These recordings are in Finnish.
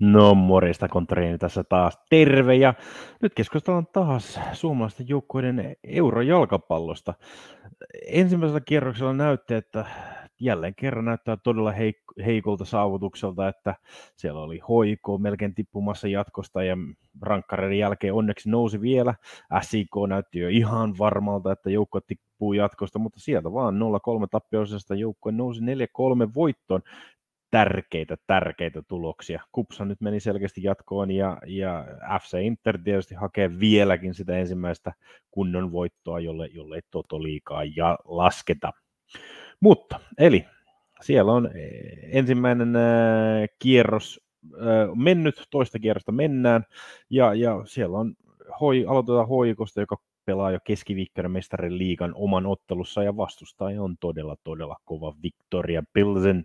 No morjesta konttoriini tässä taas terve ja nyt keskustellaan taas suomalaisten joukkueiden eurojalkapallosta. Ensimmäisellä kierroksella näytti, että jälleen kerran näyttää todella heik- heikolta saavutukselta, että siellä oli hoiko melkein tippumassa jatkosta ja rankkareiden jälkeen onneksi nousi vielä. SIK näytti jo ihan varmalta, että joukko tippuu jatkosta, mutta sieltä vaan 0-3 tappioisesta joukkue nousi 4-3 voittoon tärkeitä, tärkeitä tuloksia. Kupsa nyt meni selkeästi jatkoon ja, ja FC Inter tietysti hakee vieläkin sitä ensimmäistä kunnon voittoa, jolle, jolle ei Toto liikaa ja lasketa. Mutta, eli siellä on eh, ensimmäinen äh, kierros äh, mennyt, toista kierrosta mennään, ja, ja siellä on hoi, aloitetaan hoikosta, joka pelaa jo keskiviikkona mestarin liigan oman ottelussa ja vastustaja on todella, todella kova Victoria Pilsen.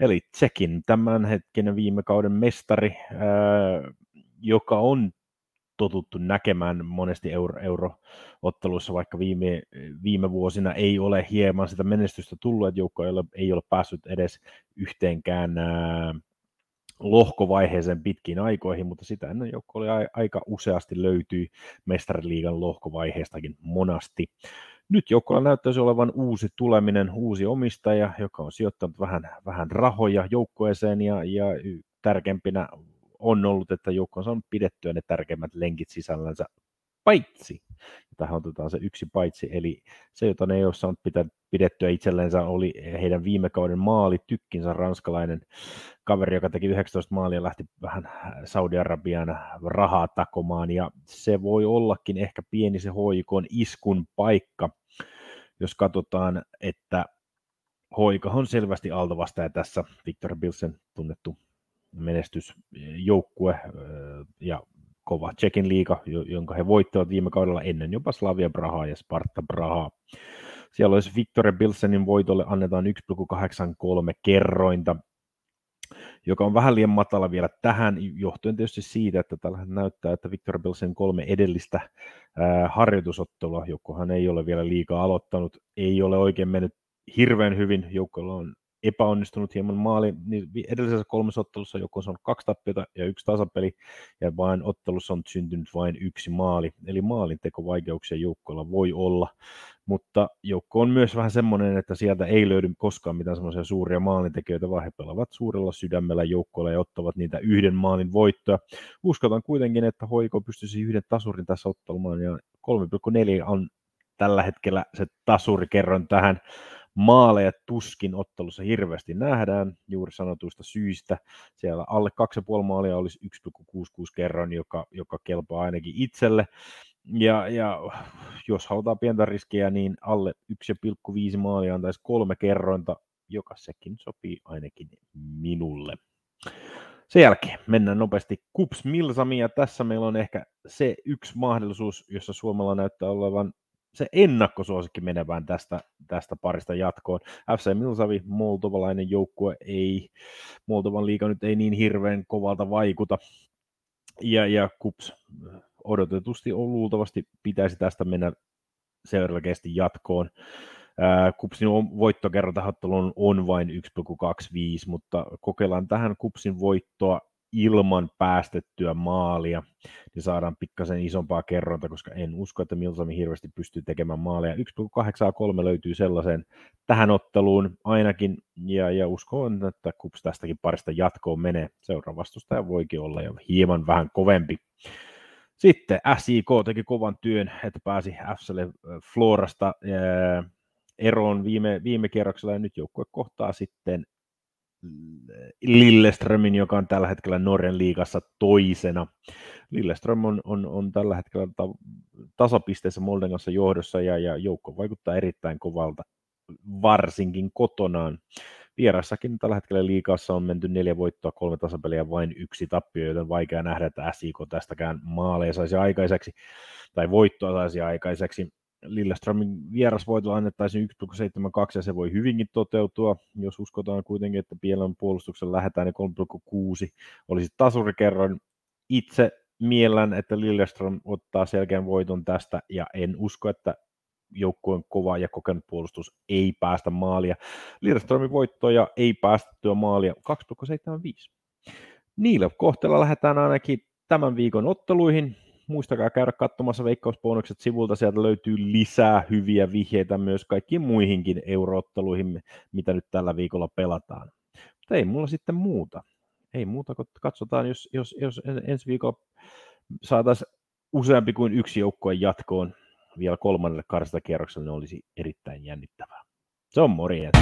Eli Tsekin tämänhetkinen viime kauden mestari, joka on totuttu näkemään monesti euro, vaikka viime, viime vuosina ei ole hieman sitä menestystä tullut, että joukko ei ole, ei ole päässyt edes yhteenkään ää, lohkovaiheeseen pitkiin aikoihin, mutta sitä ennen joukko oli aika useasti löytyi mestariliigan lohkovaiheestakin monasti. Nyt joukkolla näyttäisi olevan uusi tuleminen, uusi omistaja, joka on sijoittanut vähän, vähän rahoja joukkueeseen ja, ja tärkeimpinä on ollut, että joukko on saanut pidettyä ne tärkeimmät lenkit sisällänsä paitsi, tähän otetaan se yksi paitsi, eli se, jota ne ei ole saanut pitää, pidettyä itsellensä, oli heidän viime kauden maali, tykkinsä ranskalainen kaveri, joka teki 19 maalia, lähti vähän Saudi-Arabian rahaa takomaan, ja se voi ollakin ehkä pieni se hoikon iskun paikka, jos katsotaan, että Hoika on selvästi altavastaja tässä, Victor Bilsen tunnettu menestysjoukkue, ja kova Tsekin liiga, jonka he voittivat viime kaudella ennen jopa Slavia Prahaa ja Sparta Prahaa. Siellä olisi Victoria Bilsenin voitolle annetaan 1,83 kerrointa, joka on vähän liian matala vielä tähän, johtuen tietysti siitä, että tällä näyttää, että Victor Bilsen kolme edellistä ää, harjoitusottelua, jokohan ei ole vielä liikaa aloittanut, ei ole oikein mennyt hirveän hyvin, joukkoilla on epäonnistunut hieman maali, niin edellisessä kolmessa ottelussa joku on kaksi tappiota ja yksi tasapeli, ja vain ottelussa on syntynyt vain yksi maali, eli maalintekovaikeuksia joukkoilla voi olla, mutta joukko on myös vähän semmoinen, että sieltä ei löydy koskaan mitään semmoisia suuria maalintekijöitä, vaan he pelaavat suurella sydämellä joukkoilla ja ottavat niitä yhden maalin voittoa. Uskotan kuitenkin, että Hoiko pystyisi yhden tasurin tässä ottamaan, ja 3,4 on tällä hetkellä se tasurikerron tähän maaleja tuskin ottelussa hirveästi nähdään juuri sanotuista syistä. Siellä alle 2,5 maalia olisi 1,66 kerran, joka, joka kelpaa ainakin itselle. Ja, ja jos halutaan pientä riskiä, niin alle 1,5 maalia antaisi kolme kerrointa, joka sekin sopii ainakin minulle. Sen jälkeen mennään nopeasti Kups Milsamia. Tässä meillä on ehkä se yksi mahdollisuus, jossa Suomella näyttää olevan se ennakkosuosikki menevään tästä, tästä parista jatkoon. FC Milsavi, moldovalainen joukkue, ei, Moldovan liiga nyt ei niin hirveän kovalta vaikuta. Ja, ja Kups odotetusti on luultavasti pitäisi tästä mennä selkeästi jatkoon. Kupsin voittokerrotahottelu on, on vain 1,25, mutta kokeillaan tähän Kupsin voittoa ilman päästettyä maalia, niin saadaan pikkasen isompaa kerronta, koska en usko, että Milsami hirveästi pystyy tekemään maaleja. 1,83 löytyy sellaiseen tähän otteluun ainakin, ja, ja uskon, että Kups tästäkin parista jatkoon menee. Seuraava vastustaja voikin olla jo hieman vähän kovempi. Sitten SIK teki kovan työn, että pääsi FClle Florasta eroon viime, viime kierroksella, ja nyt joukkue kohtaa sitten Lilleströmin, joka on tällä hetkellä Norjan liigassa toisena. Lilleström on, on, on tällä hetkellä ta, tasapisteessä Molden kanssa johdossa ja, ja joukko vaikuttaa erittäin kovalta, varsinkin kotonaan. Vierassakin tällä hetkellä liikassa on menty neljä voittoa, kolme tasapeliä, vain yksi tappio, joten vaikea nähdä, että SIK tästäkään maaleja saisi aikaiseksi tai voittoa saisi aikaiseksi. Lilleströmin vierasvoitolla annettaisiin 1,72 ja se voi hyvinkin toteutua, jos uskotaan kuitenkin, että Pielon puolustuksen lähdetään, niin 3,6 olisi tasurikerroin. Itse miellän, että Lilleström ottaa selkeän voiton tästä ja en usko, että joukkueen kova ja kokenut puolustus ei päästä maalia. Lilleströmin voittoja ei päästettyä maalia 2,75. niillä kohteella lähdetään ainakin tämän viikon otteluihin. Muistakaa käydä katsomassa veikkausbonukset sivulta, sieltä löytyy lisää hyviä vihjeitä myös kaikkiin muihinkin eurootteluihin, mitä nyt tällä viikolla pelataan. Mutta ei mulla sitten muuta. Ei muuta, kun katsotaan, jos, jos, jos ensi viikolla saataisiin useampi kuin yksi joukkue jatkoon vielä kolmannelle karstakierrokselle, ne olisi erittäin jännittävää. Se on morjens.